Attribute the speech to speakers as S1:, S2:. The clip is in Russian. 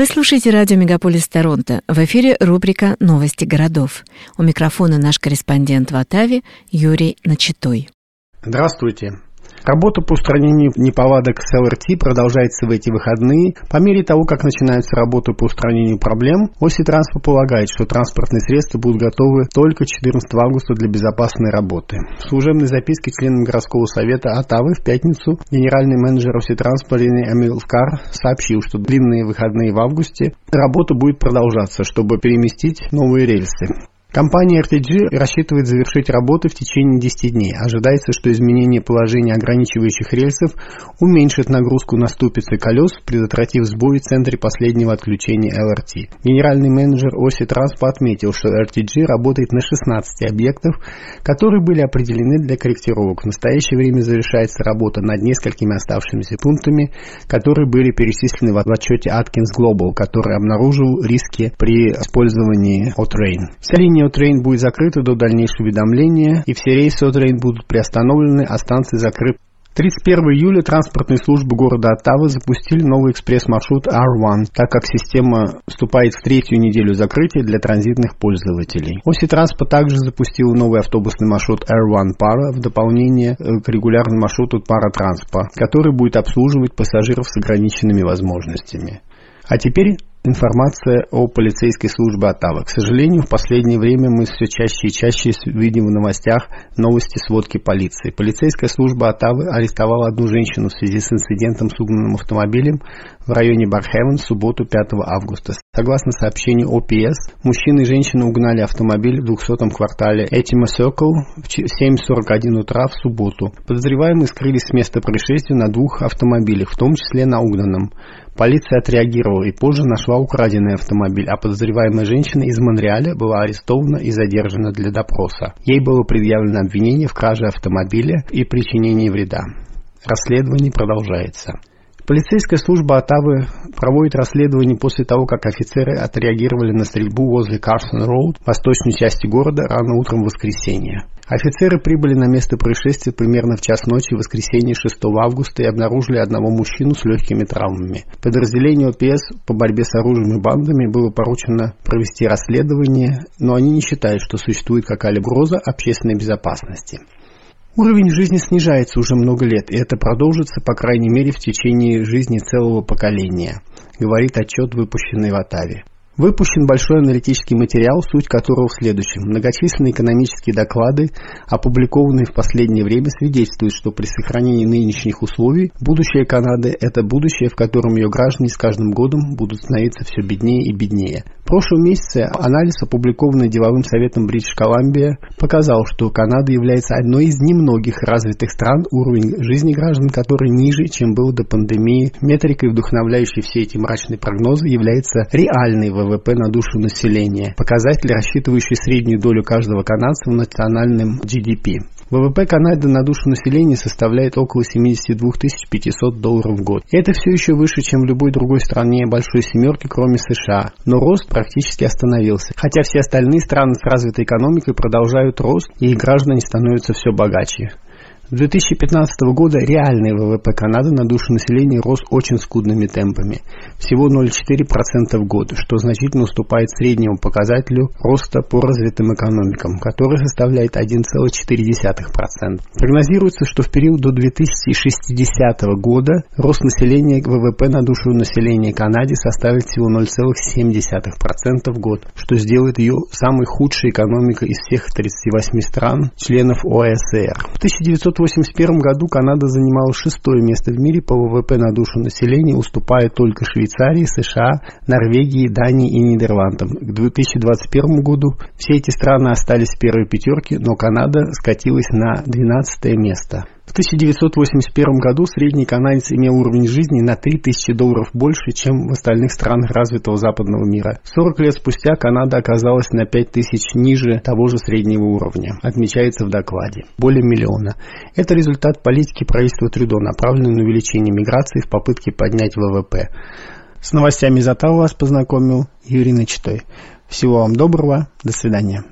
S1: Вы слушаете радио «Мегаполис Торонто». В эфире рубрика «Новости городов». У микрофона наш корреспондент в Оттаве Юрий Начитой.
S2: Здравствуйте. Работа по устранению неполадок с ЛРТ продолжается в эти выходные. По мере того, как начинаются работы по устранению проблем, Оси Транспорт полагает, что транспортные средства будут готовы только 14 августа для безопасной работы. В служебной записке членам городского совета Оттавы в пятницу генеральный менеджер Оси Транспорт Амилкар сообщил, что длинные выходные в августе работа будет продолжаться, чтобы переместить новые рельсы. Компания RTG рассчитывает завершить работы в течение 10 дней. Ожидается, что изменение положения ограничивающих рельсов уменьшит нагрузку на ступицы колес, предотвратив сбой в центре последнего отключения LRT. Генеральный менеджер Оси Транспа отметил, что RTG работает на 16 объектов, которые были определены для корректировок. В настоящее время завершается работа над несколькими оставшимися пунктами, которые были перечислены в отчете Atkins Global, который обнаружил риски при использовании O-Train. Вся линия O-Train будет закрыта до дальнейшего уведомления, и все рейсы O-Train будут приостановлены, а станции закрыты. 31 июля транспортные службы города Оттавы запустили новый экспресс-маршрут R1, так как система вступает в третью неделю закрытия для транзитных пользователей. Оси Транспорт также запустил новый автобусный маршрут R1 Пара в дополнение э, к регулярному маршруту Пара Транспа, который будет обслуживать пассажиров с ограниченными возможностями. А теперь информация о полицейской службе Оттавы. К сожалению, в последнее время мы все чаще и чаще видим в новостях новости сводки полиции. Полицейская служба Оттавы арестовала одну женщину в связи с инцидентом с угнанным автомобилем в районе Бархевен в субботу 5 августа. Согласно сообщению ОПС, мужчина и женщина угнали автомобиль в 200-м квартале Этима Circle в 7.41 утра в субботу. Подозреваемые скрылись с места происшествия на двух автомобилях, в том числе на угнанном. Полиция отреагировала и позже нашла украденный автомобиль, а подозреваемая женщина из Монреаля была арестована и задержана для допроса. Ей было предъявлено обвинение в краже автомобиля и причинении вреда. Расследование продолжается. Полицейская служба Оттавы проводит расследование после того, как офицеры отреагировали на стрельбу возле Карсон-Роуд, восточной части города, рано утром в воскресенье. Офицеры прибыли на место происшествия примерно в час ночи в воскресенье 6 августа и обнаружили одного мужчину с легкими травмами. Подразделению ОПС по борьбе с оружием и бандами было поручено провести расследование, но они не считают, что существует какая-либо угроза общественной безопасности. Уровень жизни снижается уже много лет, и это продолжится, по крайней мере, в течение жизни целого поколения, говорит отчет, выпущенный в Атаве. Выпущен большой аналитический материал, суть которого в следующем. Многочисленные экономические доклады, опубликованные в последнее время, свидетельствуют, что при сохранении нынешних условий будущее Канады – это будущее, в котором ее граждане с каждым годом будут становиться все беднее и беднее. В прошлом месяце анализ, опубликованный деловым советом Бритиш Колумбия, показал, что Канада является одной из немногих развитых стран, уровень жизни граждан которой ниже, чем был до пандемии. Метрикой, вдохновляющей все эти мрачные прогнозы, является реальный ВВП ВВП на душу населения, показатель, рассчитывающий среднюю долю каждого канадца в национальном GDP. ВВП Канады на душу населения составляет около 72 500 долларов в год. Это все еще выше, чем в любой другой стране большой семерки, кроме США. Но рост практически остановился. Хотя все остальные страны с развитой экономикой продолжают рост, и их граждане становятся все богаче. С 2015 года реальный ВВП Канады на душу населения рос очень скудными темпами, всего 0,4% в год, что значительно уступает среднему показателю роста по развитым экономикам, который составляет 1,4%. Прогнозируется, что в период до 2060 года рост населения ВВП на душу населения Канады составит всего 0,7% в год, что сделает ее самой худшей экономикой из всех 38 стран, членов ОСР. В 1900 1981 году Канада занимала шестое место в мире по ВВП на душу населения, уступая только Швейцарии, США, Норвегии, Дании и Нидерландам. К 2021 году все эти страны остались в первой пятерке, но Канада скатилась на 12 место. В 1981 году средний канадец имел уровень жизни на 3000 долларов больше, чем в остальных странах развитого западного мира. 40 лет спустя Канада оказалась на 5000 ниже того же среднего уровня, отмечается в докладе. Более миллиона. Это результат политики правительства Трюдо, направленной на увеличение миграции в попытке поднять ВВП. С новостями Оттава вас познакомил Юрий Начитой. Всего вам доброго. До свидания.